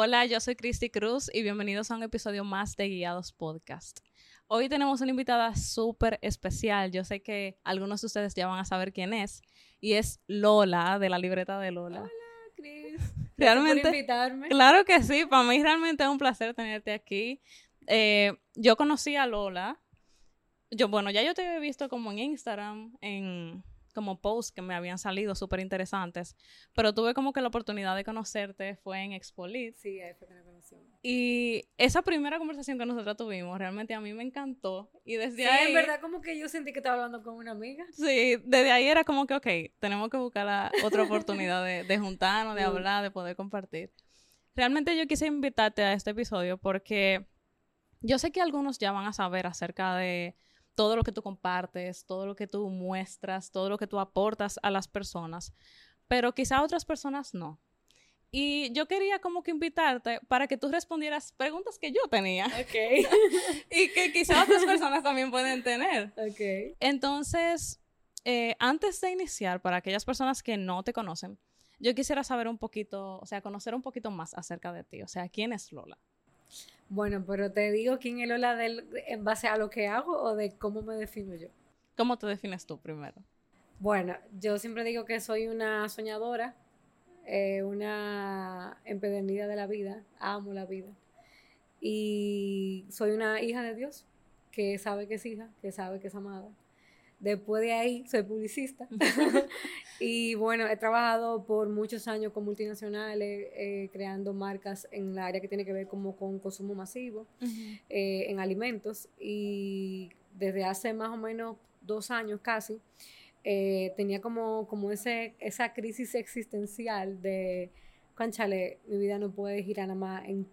Hola, yo soy Cristi Cruz y bienvenidos a un episodio más de Guiados Podcast. Hoy tenemos una invitada súper especial. Yo sé que algunos de ustedes ya van a saber quién es. Y es Lola, de la libreta de Lola. Hola, Cris. Realmente. por invitarme. Claro que sí, para mí realmente es un placer tenerte aquí. Eh, yo conocí a Lola. Yo, bueno, ya yo te había visto como en Instagram, en como posts que me habían salido súper interesantes, pero tuve como que la oportunidad de conocerte fue en Expolit. Sí, ahí fue que nos conocimos. Y esa primera conversación que nosotros tuvimos realmente a mí me encantó. Y desde Sí, ahí. en verdad, como que yo sentí que estaba hablando con una amiga. Sí, desde ahí era como que, ok, tenemos que buscar la otra oportunidad de, de juntarnos, de Mm. hablar, de poder compartir. Realmente yo quise invitarte a este episodio porque yo sé que algunos ya van a saber acerca de todo lo que tú compartes, todo lo que tú muestras, todo lo que tú aportas a las personas, pero quizá otras personas no. Y yo quería como que invitarte para que tú respondieras preguntas que yo tenía Ok. y que quizá otras personas también pueden tener. ok. Entonces, eh, antes de iniciar, para aquellas personas que no te conocen, yo quisiera saber un poquito, o sea, conocer un poquito más acerca de ti. O sea, ¿quién es Lola? Bueno, pero te digo quién es Lola del, en base a lo que hago o de cómo me defino yo. ¿Cómo te defines tú primero? Bueno, yo siempre digo que soy una soñadora, eh, una empedernida de la vida, amo la vida. Y soy una hija de Dios, que sabe que es hija, que sabe que es amada. Después de ahí, soy publicista. y bueno, he trabajado por muchos años con multinacionales, eh, creando marcas en el área que tiene que ver como con consumo masivo eh, en alimentos y desde hace más o menos dos años casi eh, tenía como, como ese, esa crisis existencial de, conchale, mi vida no puede girar nada más en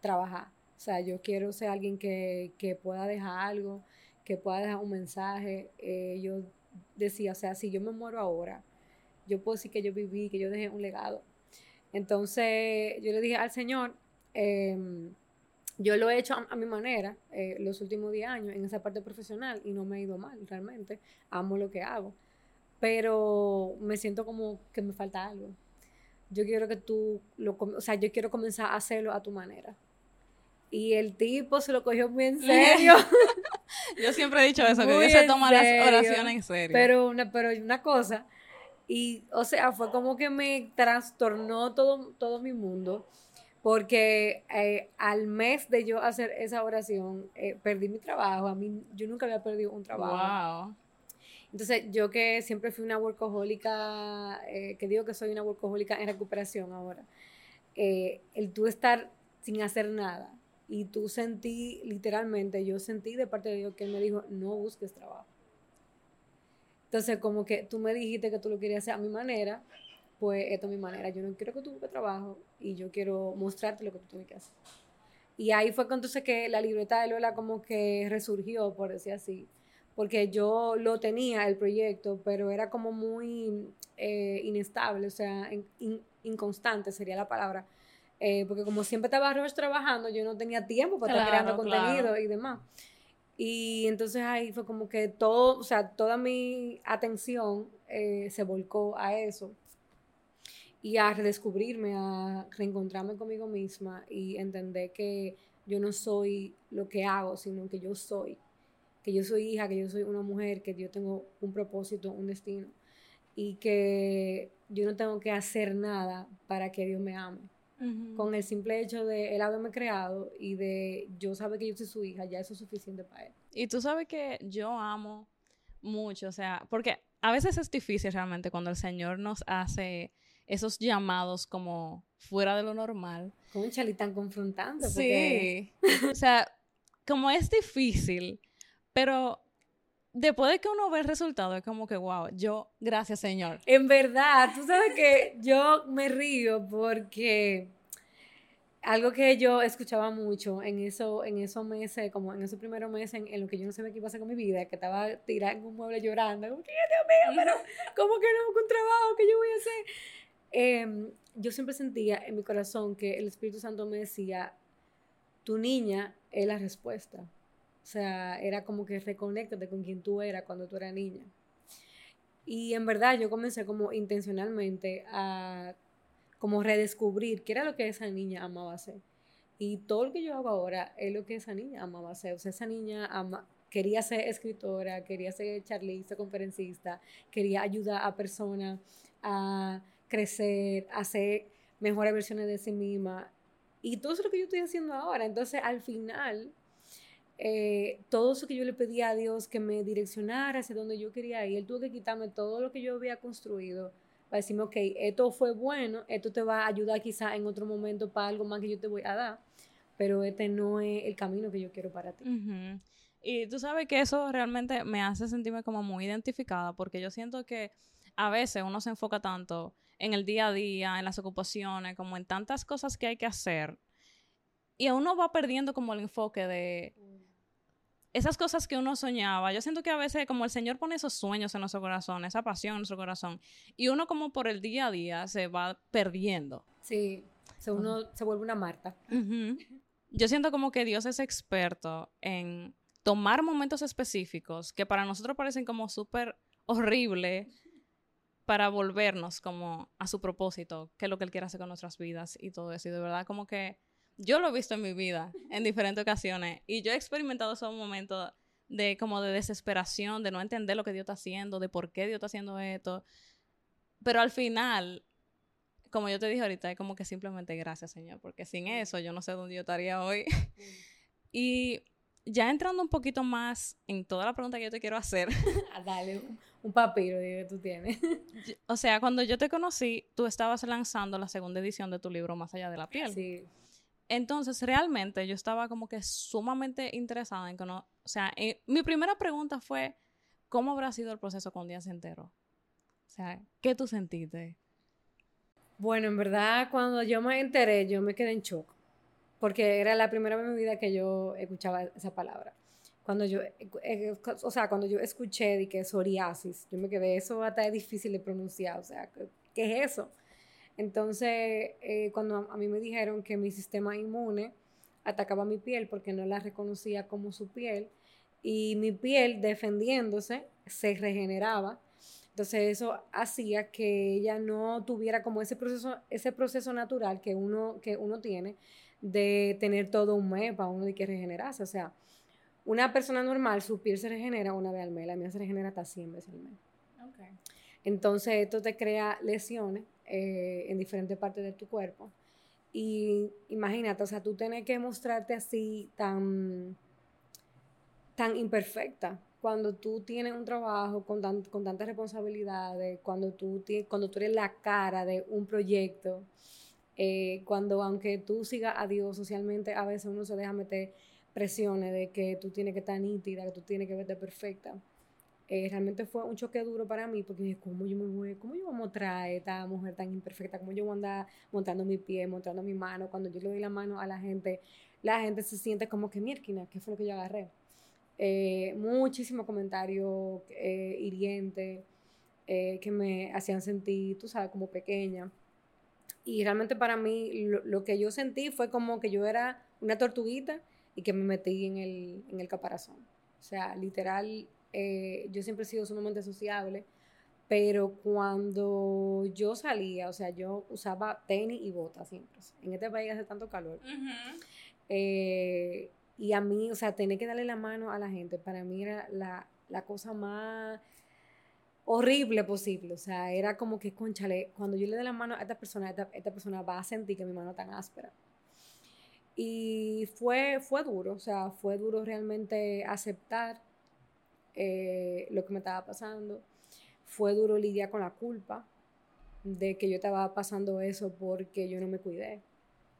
trabajar. O sea, yo quiero ser alguien que, que pueda dejar algo, que pueda dejar un mensaje. Eh, yo decía, o sea, si yo me muero ahora, yo puedo decir que yo viví, que yo dejé un legado. Entonces yo le dije al Señor, em, yo lo he hecho a, a mi manera eh, los últimos 10 años en esa parte profesional y no me ha ido mal realmente. Amo lo que hago. Pero me siento como que me falta algo. Yo quiero que tú, lo, o sea, yo quiero comenzar a hacerlo a tu manera. Y el tipo se lo cogió muy en serio. Yo siempre he dicho eso, que Muy Dios se toma serio. las oraciones en serio. Pero una, pero una cosa, y o sea, fue como que me trastornó todo, todo mi mundo, porque eh, al mes de yo hacer esa oración, eh, perdí mi trabajo. A mí, yo nunca había perdido un trabajo. wow. Entonces, yo que siempre fui una workahólica, eh, que digo que soy una workahólica en recuperación ahora, el tú estar sin hacer nada y tú sentí, literalmente, yo sentí de parte de Dios que Él me dijo, no busques trabajo. Entonces, como que tú me dijiste que tú lo querías hacer a mi manera, pues esto es mi manera. Yo no quiero que tú busques trabajo y yo quiero mostrarte lo que tú tienes que hacer. Y ahí fue entonces que la libreta de Lola como que resurgió, por decir así porque yo lo tenía, el proyecto, pero era como muy eh, inestable, o sea, in- in- inconstante sería la palabra. Eh, porque como siempre estaba Roche trabajando, yo no tenía tiempo para estar creando claro. contenido y demás. Y entonces ahí fue como que todo, o sea, toda mi atención eh, se volcó a eso y a redescubrirme, a reencontrarme conmigo misma y entender que yo no soy lo que hago, sino que yo soy que yo soy hija, que yo soy una mujer, que yo tengo un propósito, un destino y que yo no tengo que hacer nada para que Dios me ame. Con el simple hecho de él haberme creado y de yo saber que yo soy su hija, ya eso es suficiente para él. Y tú sabes que yo amo mucho, o sea, porque a veces es difícil realmente cuando el Señor nos hace esos llamados como fuera de lo normal. Con un tan confrontante. porque- Sí. o sea, como es difícil, pero después de que uno ve el resultado, es como que, wow, yo, gracias Señor. En verdad, tú sabes que yo me río porque algo que yo escuchaba mucho en, eso, en esos meses, como en esos primeros meses en, en lo que yo no sabía qué iba a hacer con mi vida, que estaba tirada en un mueble llorando, como que, Dios mío, pero ¿cómo que no con trabajo? ¿Qué yo voy a hacer? Em, yo siempre sentía en mi corazón que el Espíritu Santo me decía, tu niña es la respuesta. O sea, era como que reconéctate con quien tú eras cuando tú eras niña. Y en verdad yo comencé como intencionalmente a como redescubrir qué era lo que esa niña amaba hacer. Y todo lo que yo hago ahora es lo que esa niña amaba hacer. O sea, esa niña ama, quería ser escritora, quería ser charlista, conferencista, quería ayudar a personas a crecer, a ser mejores versiones de sí misma. Y todo eso es lo que yo estoy haciendo ahora. Entonces, al final, eh, todo eso que yo le pedía a Dios que me direccionara hacia donde yo quería ir, Él tuvo que quitarme todo lo que yo había construido para decirme, ok, esto fue bueno, esto te va a ayudar quizá en otro momento para algo más que yo te voy a dar, pero este no es el camino que yo quiero para ti. Y tú sabes que eso realmente me hace sentirme como muy identificada, porque yo siento que a veces uno se enfoca tanto en el día a día, en las ocupaciones, como en tantas cosas que hay que hacer, y uno va perdiendo como el enfoque de esas cosas que uno soñaba, yo siento que a veces como el Señor pone esos sueños en nuestro corazón, esa pasión en nuestro corazón, y uno como por el día a día se va perdiendo. Sí, uno se vuelve una Marta. Yo siento como que Dios es experto en tomar momentos específicos que para nosotros parecen como súper horribles para volvernos como a su propósito, que es lo que Él quiere hacer con nuestras vidas y todo eso. Y de verdad como que yo lo he visto en mi vida en diferentes ocasiones y yo he experimentado esos momentos de como de desesperación, de no entender lo que Dios está haciendo, de por qué Dios está haciendo esto. Pero al final, como yo te dije ahorita, es como que simplemente gracias, Señor, porque sin eso yo no sé dónde yo estaría hoy. y ya entrando un poquito más en toda la pregunta que yo te quiero hacer. Ah, dale, un papiro que tú tienes. o sea, cuando yo te conocí, tú estabas lanzando la segunda edición de tu libro Más allá de la piel. Sí. Entonces, realmente yo estaba como que sumamente interesada en conocer, o sea, eh, mi primera pregunta fue, ¿cómo habrá sido el proceso con Días Entero? O sea, ¿qué tú sentiste? Bueno, en verdad, cuando yo me enteré, yo me quedé en shock, porque era la primera vez en mi vida que yo escuchaba esa palabra. Cuando yo, eh, eh, o sea, cuando yo escuché de que psoriasis, yo me quedé, eso hasta es difícil de pronunciar, o sea, ¿qué es eso? Entonces, eh, cuando a mí me dijeron que mi sistema inmune atacaba mi piel porque no la reconocía como su piel y mi piel defendiéndose se regeneraba. Entonces eso hacía que ella no tuviera como ese proceso, ese proceso natural que uno, que uno tiene de tener todo un mes para uno de que regenerarse. O sea, una persona normal, su piel se regenera una vez al mes, la mía se regenera hasta 100 veces al mes. Entonces esto te crea lesiones eh, en diferentes partes de tu cuerpo. Y imagínate, o sea, tú tienes que mostrarte así tan, tan imperfecta cuando tú tienes un trabajo con, con tantas responsabilidades, cuando tú, cuando tú eres la cara de un proyecto, eh, cuando aunque tú sigas a Dios socialmente, a veces uno se deja meter presiones de que tú tienes que estar nítida, que tú tienes que verte perfecta. Eh, realmente fue un choque duro para mí porque dije, ¿cómo yo me voy, cómo yo voy a mostrar esta mujer tan imperfecta? ¿Cómo yo voy a andar montando mi pie, montando mi mano? Cuando yo le doy la mano a la gente, la gente se siente como que, mierquina, ¿qué fue lo que yo agarré? Eh, muchísimos comentarios eh, hirientes eh, que me hacían sentir, tú sabes, como pequeña. Y realmente para mí lo, lo, que yo sentí fue como que yo era una tortuguita y que me metí en el, en el caparazón. O sea, literal, eh, yo siempre he sido sumamente sociable, pero cuando yo salía, o sea, yo usaba tenis y botas siempre. En este país hace tanto calor. Eh, y a mí, o sea, tener que darle la mano a la gente, para mí era la, la cosa más horrible posible. O sea, era como que, conchale, cuando yo le dé la mano a esta persona, esta, esta persona va a sentir que mi mano tan áspera. Y fue, fue duro, o sea, fue duro realmente aceptar eh, lo que me estaba pasando. Fue duro lidiar con la culpa de que yo estaba pasando eso porque yo no me cuidé.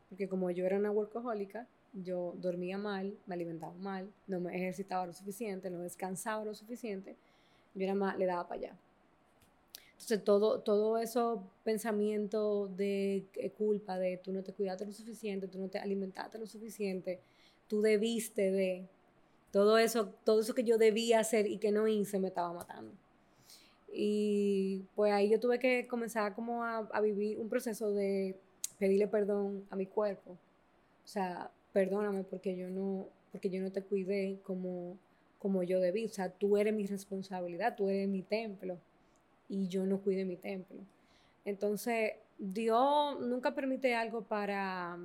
Porque como yo era una workahólica, yo dormía mal, me alimentaba mal, no me ejercitaba lo suficiente, no descansaba lo suficiente, yo era más, le daba para allá. Entonces todo, todo eso pensamiento de eh, culpa, de tú no te cuidaste lo suficiente, tú no te alimentaste lo suficiente, tú debiste de, todo eso, todo eso que yo debía hacer y que no hice me estaba matando. Y pues ahí yo tuve que comenzar como a, vivir un proceso de pedirle perdón a mi cuerpo. O sea, perdóname porque yo no, porque yo no te cuidé como, como yo debí. O sea, tú eres mi responsabilidad, tú eres mi templo y yo no cuidé mi templo. Entonces, Dios nunca permite algo para,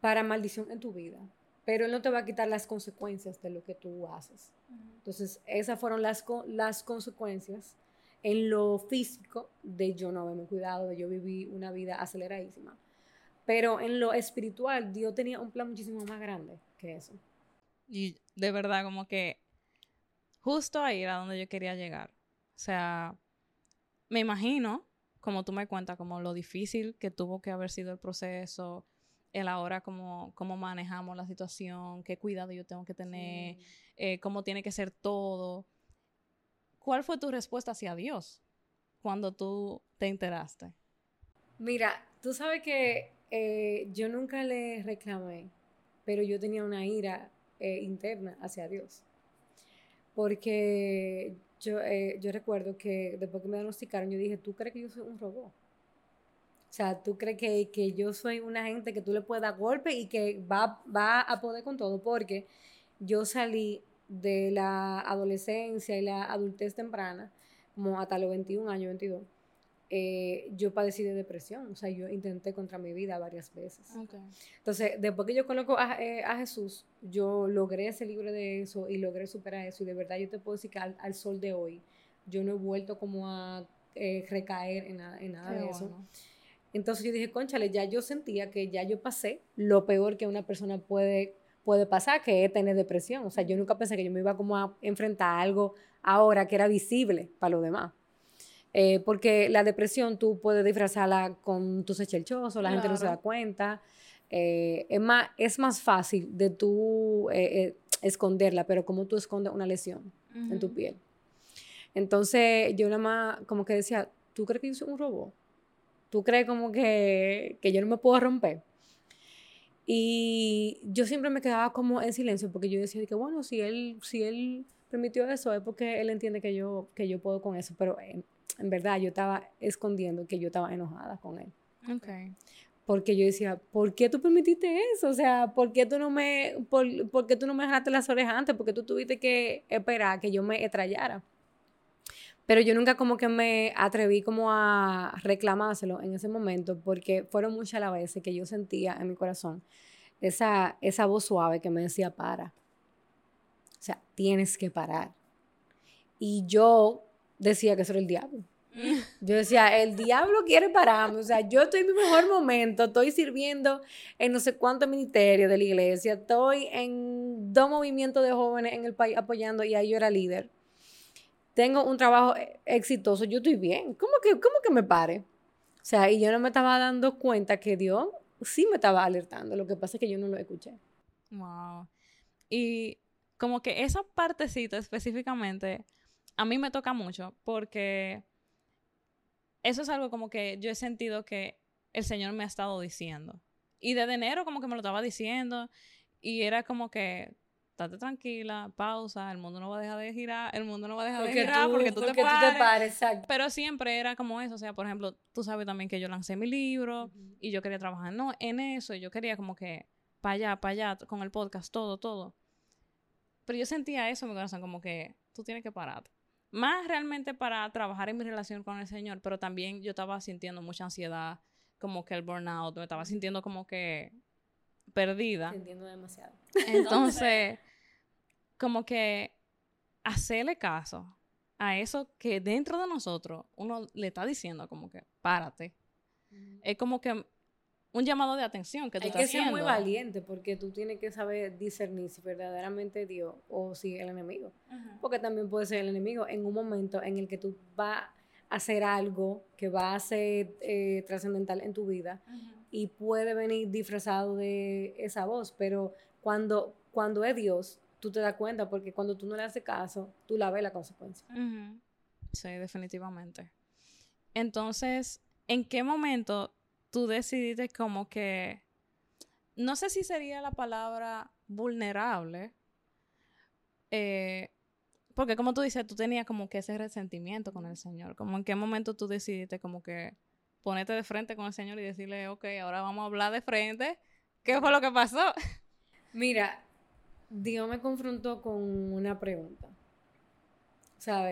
para maldición en tu vida, pero Él no te va a quitar las consecuencias de lo que tú haces. Entonces, esas fueron las, las consecuencias en lo físico de yo no haberme cuidado, de yo vivir una vida aceleradísima. Pero en lo espiritual, Dios tenía un plan muchísimo más grande que eso. Y de verdad, como que justo ahí era donde yo quería llegar. O sea, me imagino, como tú me cuentas, como lo difícil que tuvo que haber sido el proceso, el ahora cómo, cómo manejamos la situación, qué cuidado yo tengo que tener, eh, cómo tiene que ser todo. ¿Cuál fue tu respuesta hacia Dios cuando tú te enteraste? Mira, tú sabes que eh, yo nunca le reclamé, pero yo tenía una ira eh, interna hacia Dios. Porque yo, yo recuerdo que después que me diagnosticaron, yo dije, ¿tú crees que yo soy un robot? O sea, ¿tú crees que, que yo soy una gente que tú le puedes dar golpe y que va, va a poder con todo? Porque yo salí de la adolescencia y la adultez temprana, como hasta los 21 años, 22 eh, yo padecí de depresión, o sea, yo intenté contra mi vida varias veces. Entonces, después que yo coloco eh, a, Jesús, yo logré ser libre de eso y logré superar eso y de verdad yo te puedo decir que al, sol de hoy yo no he vuelto como a eh, recaer en, nada de eso. Entonces yo dije, conchale, ya yo sentía que ya yo pasé lo peor que una persona puede, puede pasar, que es tener depresión. O sea, yo nunca pensé que yo me iba como a enfrentar a algo ahora que era visible para los demás. Eh, porque la depresión tú puedes disfrazarla con tus echelchosos, la gente no se da cuenta. Eh, es, más, es más fácil de tú eh, esconderla, pero como tú escondes una lesión en tu piel. Entonces yo nada más como que decía, ¿tú crees que yo soy un robot? ¿Tú crees como que, que yo no me puedo romper? Y yo siempre me quedaba como en silencio porque yo decía que bueno, si él, si él permitió eso es porque él entiende que yo, que yo puedo con eso, pero en verdad yo estaba escondiendo que yo estaba enojada con él. Okay. Porque yo decía, ¿por qué tú permitiste eso? O sea, ¿por qué tú no me, por, qué tú no me dejaste las orejas antes? Porque tú tuviste que esperar que yo me estrellara. Pero yo nunca como que me atreví como a reclamárselo en ese momento porque fueron muchas las veces que yo sentía en mi corazón esa, esa voz suave que me decía, para. O sea, tienes que parar. Y yo decía que eso era el diablo. Yo decía, el diablo quiere pararme. O sea, yo estoy en mi mejor momento, estoy sirviendo en no sé cuántos ministerios de la iglesia, estoy en dos movimientos de jóvenes en el país apoyando y ahí yo era líder. Tengo un trabajo exitoso, yo estoy bien. ¿Cómo que, cómo que me pare? O sea, y yo no me estaba dando cuenta que Dios sí me estaba alertando. Lo que pasa es que yo no lo escuché. Wow. Y como que esa partecita específicamente a mí me toca mucho porque eso es algo como que yo he sentido que el Señor me ha estado diciendo. Y desde enero como que me lo estaba diciendo y era como que, estate tranquila, pausa, el mundo no va a dejar de girar, el mundo no va a dejar de girar porque tú te pares. Pero siempre era como eso, o sea, por ejemplo, tú sabes también que yo lancé mi libro y yo quería trabajar no, en eso y yo quería como que para allá, para allá, con el podcast, todo, todo. Pero yo sentía eso en mi corazón, como que tú tienes que pararte más realmente para trabajar en mi relación con el Señor, pero también yo estaba sintiendo mucha ansiedad, como que el burnout, me estaba sintiendo como que perdida. Sintiendo demasiado. Entonces, como que hacerle caso a eso que dentro de nosotros uno le está diciendo como que párate. Es como que un llamado de atención que tú Hay que ser muy valiente porque tú tienes que saber discernir si verdaderamente Dios o si el enemigo. Porque también puede ser el enemigo en un momento en el que tú vas a hacer algo que va a ser eh, trascendental en tu vida y puede venir disfrazado de esa voz, pero cuando, cuando es Dios, tú te das cuenta porque cuando tú no le haces caso, tú la ves la consecuencia. Sí, definitivamente. Entonces, ¿en qué momento tú decidiste como que, no sé si sería la palabra vulnerable, eh, porque como tú dices, tú tenías como que ese resentimiento con el Señor, como en qué momento tú decidiste como que ponerte de frente con el Señor y decirle, ok, ahora vamos a hablar de frente, ¿qué fue lo que pasó? Mira, Dios me confrontó con una pregunta. O sea,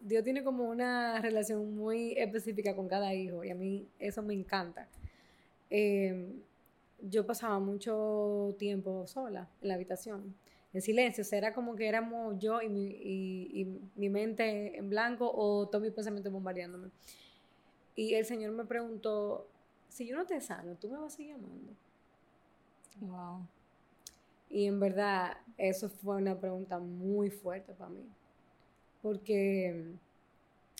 Dios tiene como una relación muy específica con cada hijo y a mí eso me encanta. Em, yo pasaba mucho tiempo sola en la habitación, en silencio, o sea, era como que éramos yo y mi, y, mi mente en blanco o todos mis pensamientos bombardeándome. Y el Señor me preguntó, si yo no te sano, ¿tú me vas a seguir amando? Wow. Y en verdad, eso fue una pregunta muy fuerte para mí. Porque,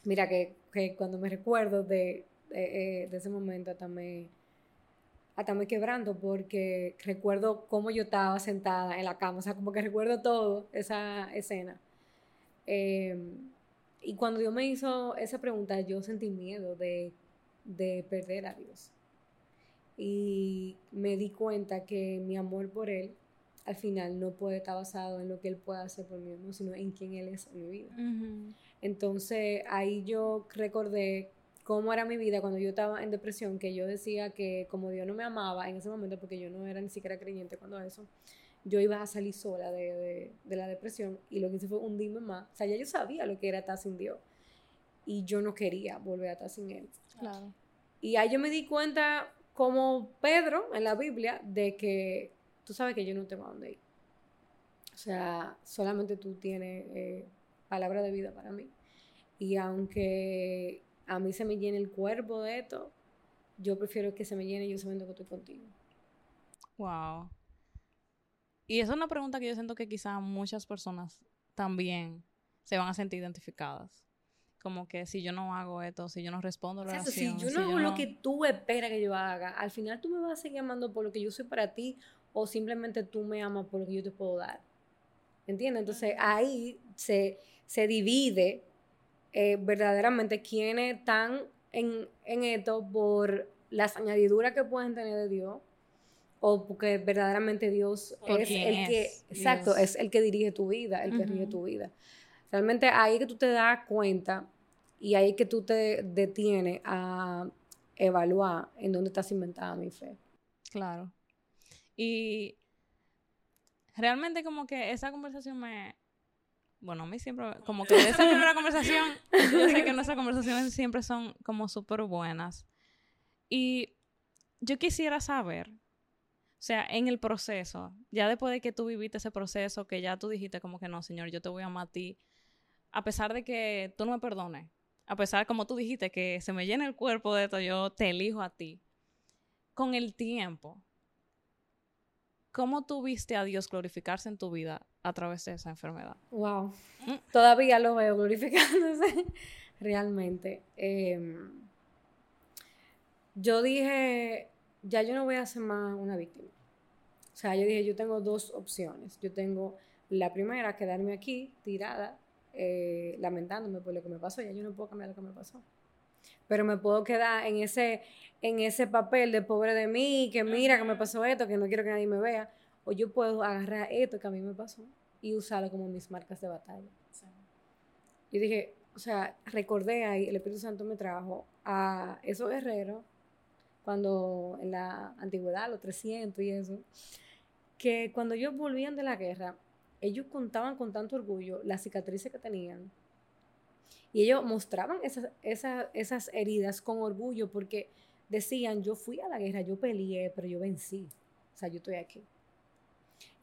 mira, que, cuando me recuerdo de, de, ese momento, hasta me, hasta me quebrando, porque recuerdo cómo yo estaba sentada en la cama, o sea, como que recuerdo todo esa escena. Em, y cuando Dios me hizo esa pregunta, yo sentí miedo de, de perder a Dios. Y me di cuenta que mi amor por Él al final no puede estar basado en lo que él pueda hacer por mí mismo, sino en quién él es en mi vida. Entonces ahí yo recordé cómo era mi vida cuando yo estaba en depresión, que yo decía que como Dios no me amaba en ese momento, porque yo no era ni siquiera creyente cuando eso, yo iba a salir sola de, de, la depresión y lo que hice fue hundirme más. O sea, ya yo sabía lo que era estar sin Dios y yo no quería volver a estar sin Él. Claro. Y ahí yo me di cuenta, como Pedro en la Biblia, de que tú sabes que yo no tengo a dónde ir. O sea, solamente tú tienes eh, palabra de vida para mí. Y aunque a mí se me llene el cuerpo de esto, yo prefiero que se me llene yo sabiendo que estoy contigo. Wow. Y esa es una pregunta que yo siento que quizás muchas personas también se van a sentir identificadas. Como que si yo no hago esto, si yo no respondo a la oración, si yo no hago lo que tú esperas que yo haga, al final tú me vas a seguir amando por lo que yo soy para ti o simplemente tú me amas por lo que yo te puedo dar. ¿Entiendes? Entonces ahí se, se divide eh, verdaderamente quiénes están en, en esto por las añadiduras que pueden tener de Dios o porque verdaderamente Dios es el que, exacto, es el que dirige tu vida, el que rige tu vida. Realmente ahí que tú te das cuenta y ahí que tú te detienes a evaluar en dónde estás inventada mi fe. Claro. Y realmente como que esa conversación me... Bueno, a mí siempre, como que esa primera conversación, yo sé que nuestras conversaciones siempre son como súper buenas. Y yo quisiera saber, sea, en el proceso, ya después de que tú viviste ese proceso, que ya tú dijiste como que no, Señor, yo te voy a amar a ti, a pesar de que tú no me perdones, a pesar, como tú dijiste, que se me llene el cuerpo de esto, yo te elijo a ti. Con el tiempo, ¿Cómo tuviste a Dios glorificarse en tu vida a través de esa enfermedad? Wow. Mm. Todavía lo veo glorificándose realmente. Em, yo dije, ya yo no voy a ser más una víctima. O sea, yo dije, yo tengo dos opciones. Yo tengo la primera, quedarme aquí tirada, eh, lamentándome por lo que me pasó. Ya yo no puedo cambiar lo que me pasó. Pero me puedo quedar en ese, en ese papel de pobre de mí, que mira que me pasó esto, que no quiero que nadie me vea, o yo puedo agarrar esto que a mí me pasó y usarlo como mis marcas de batalla. Yo dije, o sea, recordé ahí, el Espíritu Santo me trajo a esos guerreros, cuando en la antigüedad, los 300 y eso, que cuando ellos volvían de la guerra, ellos contaban con tanto orgullo las cicatrices que tenían. Y ellos mostraban esas, esas, esas heridas con orgullo porque decían, yo fui a la guerra, yo peleé, pero yo vencí. O sea, yo estoy aquí.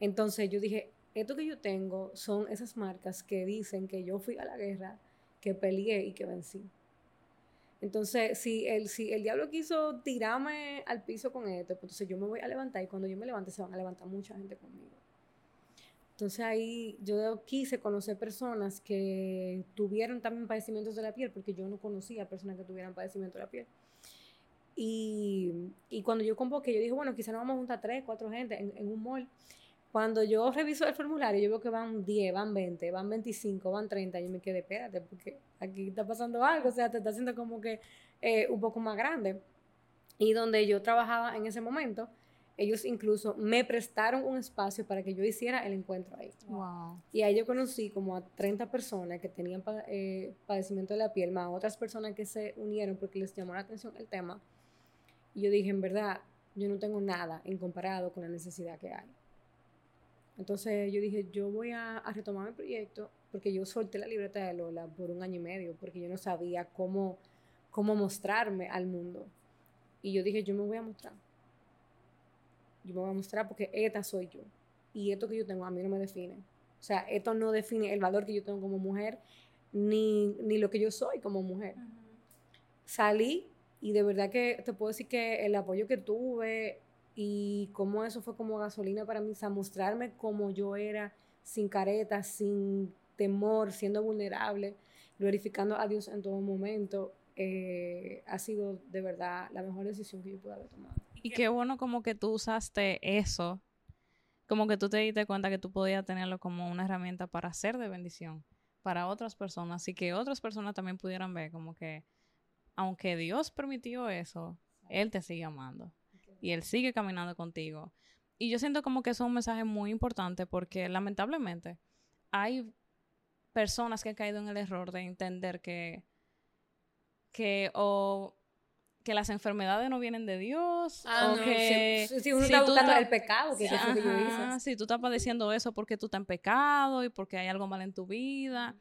Entonces yo dije, esto que yo tengo son esas marcas que dicen que yo fui a la guerra, que peleé y que vencí. Entonces, si el, si el diablo quiso tirarme al piso con esto, pues entonces yo me voy a levantar y cuando yo me levante se van a levantar mucha gente conmigo. Entonces ahí yo quise conocer personas que tuvieron también padecimientos de la piel, porque yo no conocía personas que tuvieran padecimiento de la piel. Y, y, cuando yo convoqué, yo dije, bueno, quizá nos vamos a juntar tres, cuatro gente en, en, un mall. Cuando yo reviso el formulario, yo veo que van 10, van 20, van 25, van 30. Y yo me quedé, espérate, porque aquí está pasando algo, o sea, te está haciendo como que eh, un poco más grande. Y donde yo trabajaba en ese momento, ellos incluso me prestaron un espacio para que yo hiciera el encuentro ahí. Wow. Y ahí yo conocí como a 30 personas que tenían eh, padecimiento de la piel, más otras personas que se unieron porque les llamó la atención el tema. Y yo dije, en verdad, yo no tengo nada en comparado con la necesidad que hay. Entonces yo dije, yo voy a, a, retomar mi proyecto porque yo solté la libreta de Lola por un año y medio porque yo no sabía cómo, cómo mostrarme al mundo. Y yo dije, yo me voy a mostrar. Yo me voy a mostrar porque esta soy yo. Y esto que yo tengo a mí no me define. O sea, esto no define el valor que yo tengo como mujer, ni, ni lo que yo soy como mujer. Salí y de verdad que te puedo decir que el apoyo que tuve y cómo eso fue como gasolina para mí, o sea, mostrarme como yo era, sin caretas, sin temor, siendo vulnerable, glorificando a Dios en todo momento, eh, ha sido de verdad la mejor decisión que yo pude haber tomado. Y qué bueno como que tú usaste eso, como que tú te diste cuenta que tú podías tenerlo como una herramienta para hacer de bendición para otras personas y que otras personas también pudieran ver como que aunque Dios permitió eso, Él te sigue amando y Él sigue caminando contigo. Y yo siento como que eso es un mensaje muy importante porque lamentablemente hay personas que han caído en el error de entender que, que o que las enfermedades no vienen de Dios ah, o que si, uno está buscando el pecado que, ajá, que yo hice. si tú estás padeciendo eso porque tú estás en pecado y porque hay algo mal en tu vida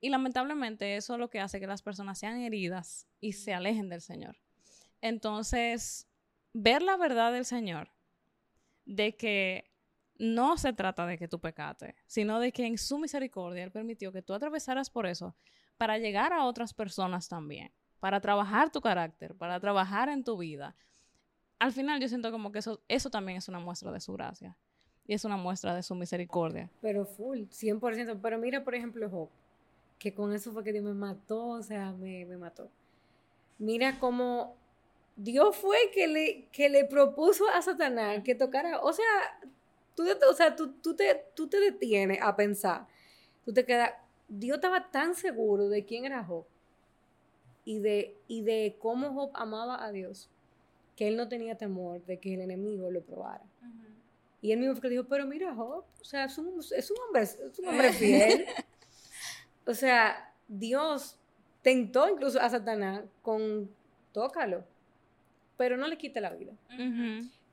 y lamentablemente eso es lo que hace que las personas sean heridas y se alejen del Señor entonces ver la verdad del Señor de que no se trata de que tú pecate, sino de que en su misericordia Él permitió que tú atravesaras por eso para llegar a otras personas también, para trabajar tu carácter, para trabajar en tu vida. Al final yo siento como que eso, eso también es una muestra de su gracia y es una muestra de su misericordia. Pero full, 100%. Pero mira, por ejemplo, Job, que con eso fue que Dios me mató, o sea, me, me mató. Mira cómo Dios fue que le, que le propuso a Satanás que tocara, o sea, tú, o sea, tú, tú, te, tú te detienes a pensar, tú te quedas, Dios estaba tan seguro de quién era Job y de, y de cómo Job amaba a Dios, que él no tenía temor de que el enemigo lo probara. Y él mismo fue que dijo, pero mira Job, o sea, es un, es un hombre, es un hombre fiel. o sea, Dios tentó incluso a Satanás con tócalo pero no le quite la vida.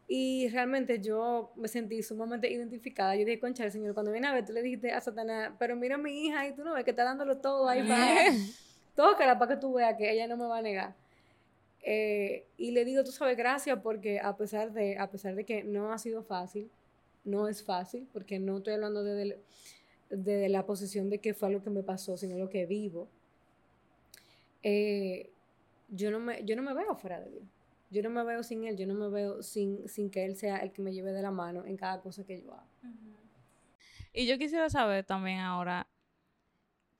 Y realmente yo me sentí sumamente identificada. Yo dije, concha, el Señor, cuando viene a ver, tú le dijiste a Satanás, pero mira a mi hija y tú no ves que está dándolo todo ahí para... Tócala para que tú veas que ella no me va a negar. Eh, y le digo, tú sabes, gracias porque a pesar, de, a pesar de que no ha sido fácil, no es fácil, porque no estoy hablando de, de, la posición de que fue algo que me pasó, sino lo que vivo. Eh, yo, no me, yo no me veo fuera de Dios yo no me veo sin él, yo no me veo sin, sin que él sea el que me lleve de la mano en cada cosa que yo hago. Y yo quisiera saber también ahora,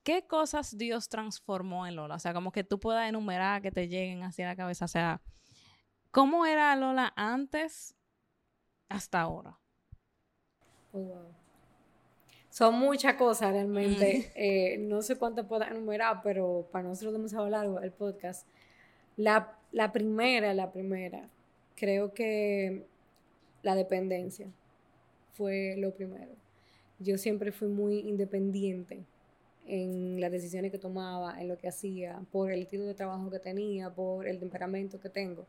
¿qué cosas Dios transformó en Lola? O sea, como que tú puedas enumerar, que te lleguen hacia la cabeza. O sea, ¿cómo era Lola antes hasta ahora? Oh, Son muchas cosas realmente. Eh, no sé cuánto puedo enumerar, pero para nosotros demasiado largo el podcast. La la primera, la primera, creo que la dependencia fue lo primero. Yo siempre fui muy independiente en las decisiones que tomaba, en lo que hacía, por el estilo de trabajo que tenía, por el temperamento que tengo.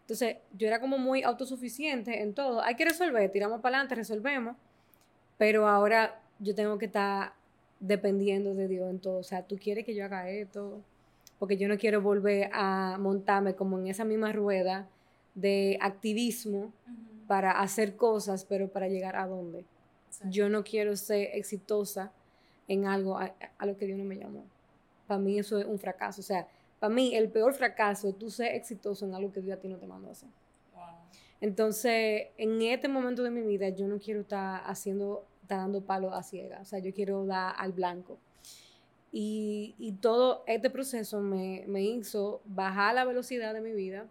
Entonces, yo era como muy autosuficiente en todo. Hay que resolver, tiramos para adelante, resolvemos, pero ahora yo tengo que estar dependiendo de Dios en todo. O sea, tú quieres que yo haga esto, porque yo no quiero volver a montarme como en esa misma rueda de activismo para hacer cosas, pero para llegar a dónde. Yo no quiero ser exitosa en algo a, lo que Dios no me llamó. Para mí eso es un fracaso. O sea, para mí el peor fracaso es tú ser exitoso en algo que Dios a ti no te mandó a hacer. Entonces, en este momento de mi vida, yo no quiero estar haciendo, estar dando palos a ciegas. O sea, yo quiero dar al blanco. Y, todo este proceso me, hizo bajar la velocidad de mi vida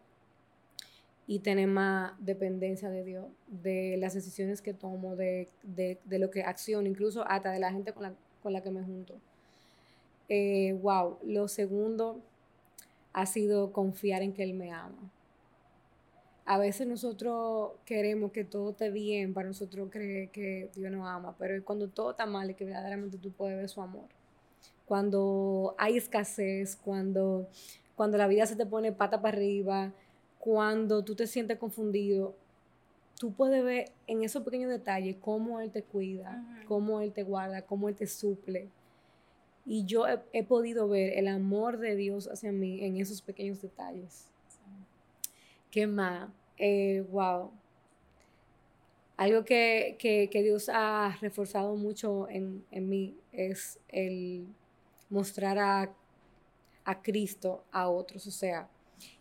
y tener más dependencia de Dios, de las decisiones que tomo, de, lo que acciono, incluso hasta de la gente con la, que me junto. Eh, wow, lo segundo ha sido confiar en que Él me ama. A veces nosotros queremos que todo esté bien para nosotros creer que Dios nos ama, pero cuando todo está mal y que verdaderamente tú puedes ver su amor cuando hay escasez, cuando, cuando la vida se te pone pata para arriba, cuando tú te sientes confundido, tú puedes ver en esos pequeños detalles cómo Él te cuida, cómo Él te guarda, cómo Él te suple. Y yo he, podido ver el amor de Dios hacia mí en esos pequeños detalles. ¿Qué más? Eh, wow. Algo que, Dios ha reforzado mucho en, mí es el mostrar a, a Cristo a otros. O sea,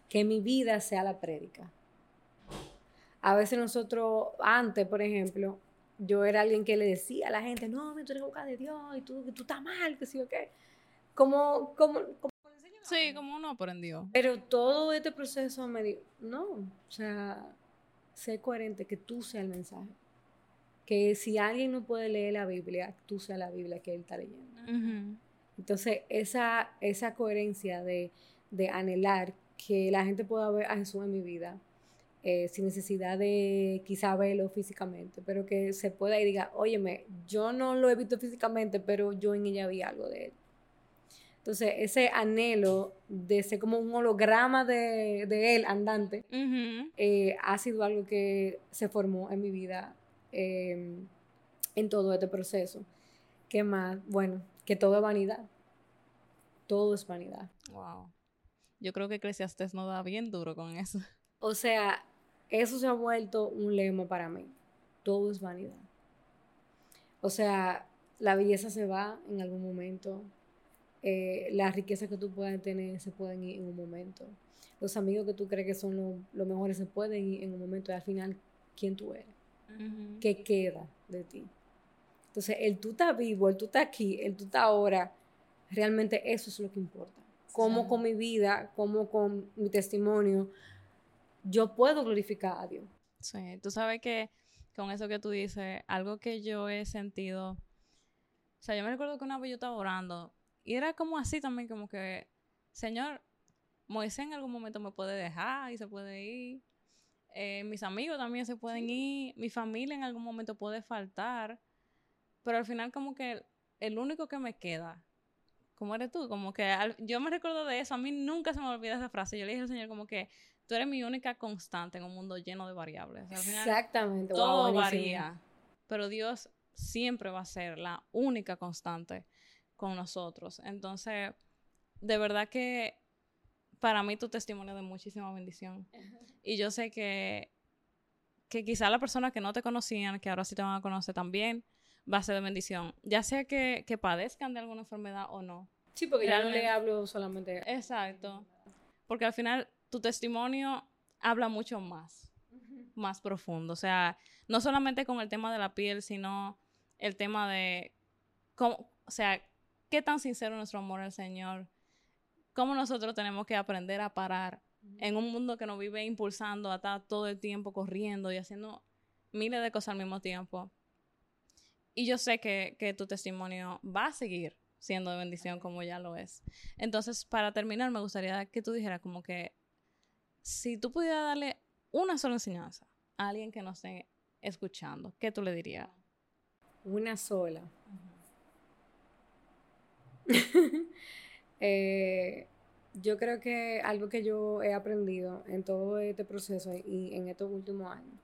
que mi vida sea la prédica. A veces nosotros, antes, por ejemplo, yo era alguien que le decía a la gente, no, tú eres boca de Dios y tú, tú estás mal, que sí o qué. Como, como, como Sí, como uno aprendió. Pero todo este proceso me dijo, no, o sea, sé coherente, que tú seas el mensaje. Que si alguien no puede leer la Biblia, tú seas la Biblia que él está leyendo. Entonces, esa, esa coherencia de, de anhelar que la gente pueda ver a Jesús en mi vida, eh, sin necesidad de quizá verlo físicamente, pero que se pueda y diga, óyeme, yo no lo he visto físicamente, pero yo en ella vi algo de él. Entonces, ese anhelo de ser como un holograma de, él andante, eh, ha sido algo que se formó en mi vida em, en todo este proceso. ¿Qué más? Bueno, que todo es vanidad. Todo es vanidad. Wow. Yo creo que Eclesiastes no da bien duro con eso. O sea, eso se ha vuelto un lema para mí. Todo es vanidad. O sea, la belleza se va en algún momento. Eh, las riquezas que tú puedas tener se pueden ir en un momento. Los amigos que tú crees que son los mejores se pueden ir en un momento y al final, ¿quién tú eres? ¿Qué queda de ti? Entonces, el tú estás vivo, el tú estás aquí, el tú estás ahora, realmente eso es lo que importa. Cómo con mi vida, cómo con mi testimonio, yo puedo glorificar a Dios. Sí, tú sabes que con eso que tú dices, algo que yo he sentido, o sea, yo me recuerdo que una vez yo estaba orando y era como así también, como que, Señor, Moisés en algún momento me puede dejar y se puede ir, eh, mis amigos también se pueden ir, mi familia en algún momento puede faltar, pero al final como que el único que me queda, como eres tú, como que yo me recuerdo de eso, a mí nunca se me olvida esa frase, yo le dije al Señor como que tú eres mi única constante en un mundo lleno de variables. Exactamente. Todo varía, pero Dios siempre va a ser la única constante con nosotros. Entonces, de verdad que para mí tu testimonio es de muchísima bendición. Y yo sé que, que quizá la persona que no te conocían, que ahora sí te van a conocer también, va a ser de bendición. Ya sea que, que padezcan de alguna enfermedad o no. Sí, porque ya no le hablo solamente. Exacto. Porque al final tu testimonio habla mucho más, más profundo. O sea, no solamente con el tema de la piel, sino el tema de cómo, o sea, qué tan sincero nuestro amor al Señor, cómo nosotros tenemos que aprender a parar en un mundo que nos vive impulsando a estar todo el tiempo corriendo y haciendo miles de cosas al mismo tiempo. Y yo sé que, que tu testimonio va a seguir siendo de bendición como ya lo es. Entonces, para terminar, me gustaría que tú dijeras como que si tú pudieras darle una sola enseñanza a alguien que no esté escuchando, ¿qué tú le dirías? Una sola. Eh, yo creo que algo que yo he aprendido en todo este proceso y en estos últimos años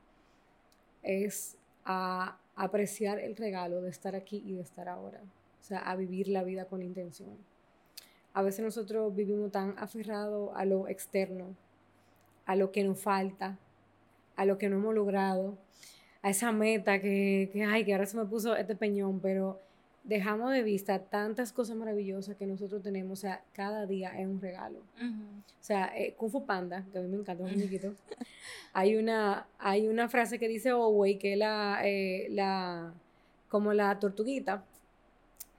es a apreciar el regalo de estar aquí y de estar ahora. O sea, a vivir la vida con intención. A veces nosotros vivimos tan aferrados a lo externo, a lo que nos falta, a lo que no hemos logrado, a esa meta que, que, ay, que ahora se me puso este peñón, pero dejamos de vista tantas cosas maravillosas que nosotros tenemos, o sea, cada día es un regalo. O sea, eh, Kung Fu Panda, que a mí me encanta, un chiquito, hay una, hay una frase que dice Owei, que es la, eh, la, como la tortuguita,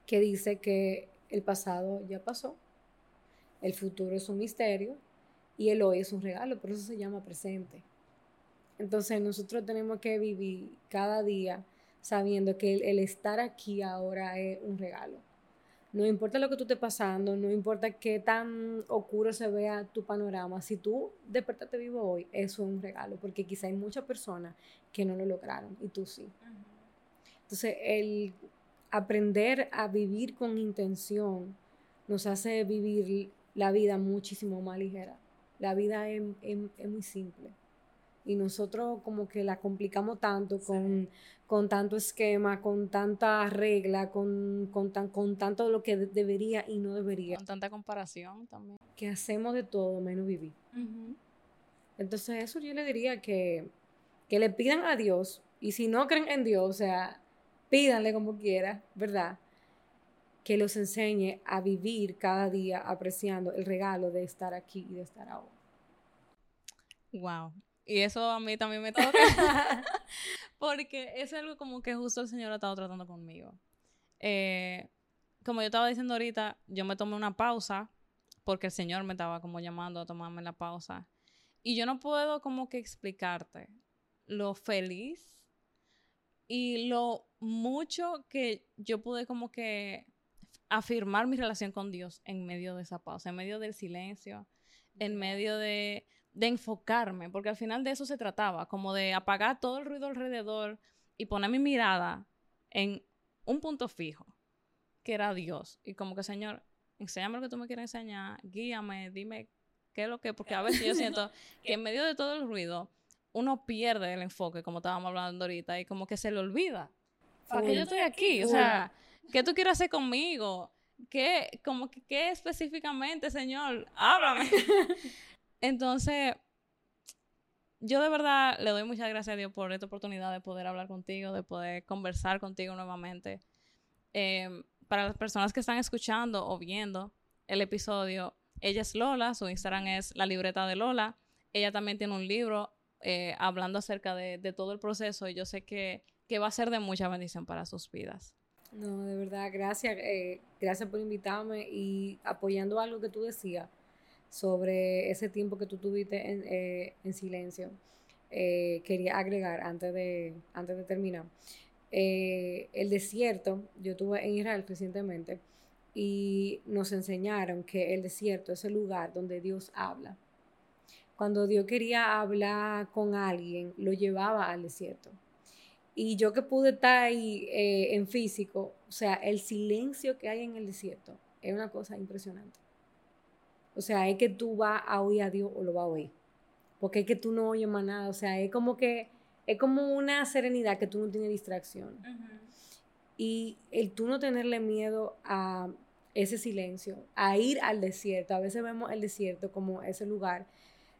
que dice que el pasado ya pasó, el futuro es un misterio y el hoy es un regalo, por eso se llama presente. Entonces nosotros tenemos que vivir cada día sabiendo que el, estar aquí ahora es un regalo. No importa lo que tú estés pasando, no importa qué tan oscuro se vea tu panorama, si tú despertaste vivo hoy, eso es un regalo, porque quizá hay muchas personas que no lo lograron y tú sí. Entonces, el aprender a vivir con intención nos hace vivir la vida muchísimo más ligera. La vida es, muy simple. Y nosotros como que la complicamos tanto con, con tanto esquema, con tanta regla, con, con, tan, con tanto lo que debería y no debería. Con tanta comparación también. Que hacemos de todo menos vivir. Entonces eso yo le diría que, que le pidan a Dios y si no creen en Dios, o sea, pídanle como quiera, ¿verdad? Que los enseñe a vivir cada día apreciando el regalo de estar aquí y de estar ahora. Wow. Y eso a mí también me toca. porque es algo como que justo el Señor ha estado tratando conmigo. Eh, como yo estaba diciendo ahorita, yo me tomé una pausa porque el Señor me estaba como llamando a tomarme la pausa. Y yo no puedo como que explicarte lo feliz y lo mucho que yo pude como que afirmar mi relación con Dios en medio de esa pausa, en medio del silencio, en medio de, de enfocarme, porque al final de eso se trataba, como de apagar todo el ruido alrededor y poner mi mirada en un punto fijo, que era Dios. Y como que, Señor, enséñame lo que tú me quieres enseñar, guíame, dime qué es lo que, porque a veces yo siento que en medio de todo el ruido, uno pierde el enfoque, como estábamos hablando ahorita, y como que se le olvida. ¿Para qué yo estoy aquí? O sea, ¿qué tú quieres hacer conmigo? ¿Qué, como que, qué específicamente, Señor? Háblame. Entonces, yo de verdad le doy muchas gracias a Dios por esta oportunidad de poder hablar contigo, de poder conversar contigo nuevamente. Em, para las personas que están escuchando o viendo el episodio, ella es Lola, su Instagram es la libreta de Lola. Ella también tiene un libro eh, hablando acerca de, todo el proceso y yo sé que, va a ser de mucha bendición para sus vidas. No, de verdad, gracias, eh, gracias por invitarme y apoyando algo que tú decías sobre ese tiempo que tú tuviste en, eh, silencio. quería agregar antes de, antes de terminar. el desierto, yo estuve en Israel recientemente y nos enseñaron que el desierto es el lugar donde Dios habla cuando Dios quería hablar con alguien, lo llevaba al desierto. Y yo que pude estar ahí eh, en físico, o sea, el silencio que hay en el desierto es una cosa impresionante. O sea, es que tú vas a oír a Dios o lo vas a oír. Porque es que tú no oyes más nada. O sea, es como que es como una serenidad que tú no tienes distracción. Y el tú no tenerle miedo a ese silencio, a ir al desierto. A veces vemos el desierto como ese lugar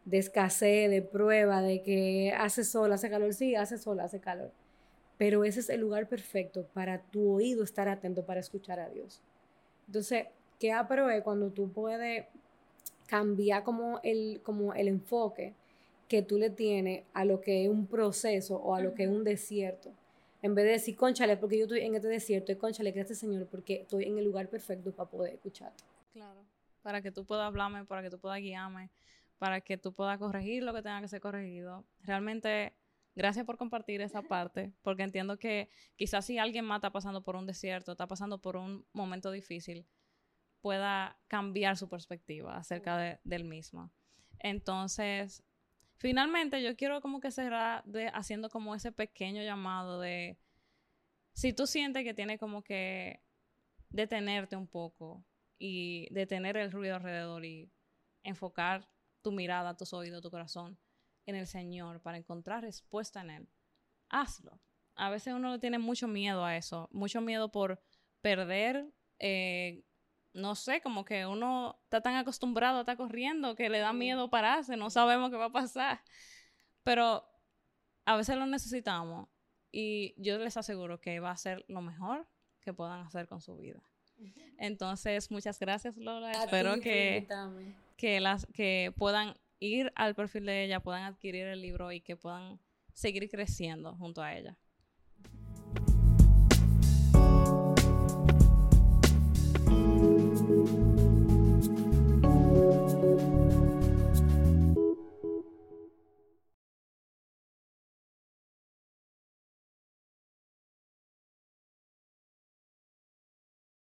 de escasez, de prueba, de que hace sol, hace calor, sí, hace sol, hace calor. Pero ese es el lugar perfecto para tu oído estar atento para escuchar a Dios. Entonces, ¿qué aprobé cuando tú puedes cambiar como el, como el enfoque que tú le tienes a lo que es un proceso o a lo que es un desierto? En vez de decir, conchale, porque yo estoy en este desierto, y conchale, gracias Señor, porque estoy en el lugar perfecto para poder escucharte. Claro, para que tú puedas hablarme, para que tú puedas guiarme, para que tú puedas corregir lo que tenga que ser corregido. Realmente, gracias por compartir esa parte, porque entiendo que quizás si alguien más está pasando por un desierto, está pasando por un momento difícil, pueda cambiar su perspectiva acerca de, del mismo. Entonces, finalmente yo quiero como que cerrar de, haciendo como ese pequeño llamado de, si tú sientes que tiene como que detenerte un poco y detener el ruido alrededor y enfocar tu mirada, tus oídos, tu corazón en el Señor para encontrar respuesta en Él, hazlo. A veces uno le tiene mucho miedo a eso, mucho miedo por perder, eh, no sé, como que uno está tan acostumbrado a estar corriendo que le da miedo pararse, no sabemos qué va a pasar. Pero a veces lo necesitamos y yo les aseguro que va a ser lo mejor que puedan hacer con su vida. Entonces, muchas gracias Lola. Espero que que, las, que puedan ir al perfil de ella, puedan adquirir el libro y que puedan seguir creciendo junto a ella.